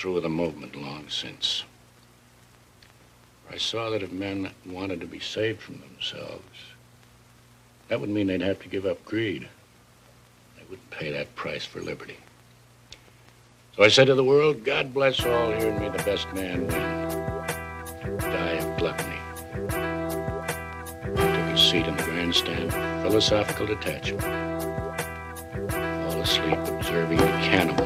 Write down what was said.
through with the movement long since. I saw that if men wanted to be saved from themselves, that would mean they'd have to give up greed. They wouldn't pay that price for liberty. So I said to the world, God bless all here and may the best man win. Die of gluttony. I took a seat in the grandstand, philosophical detachment. Fall asleep observing the cannibal.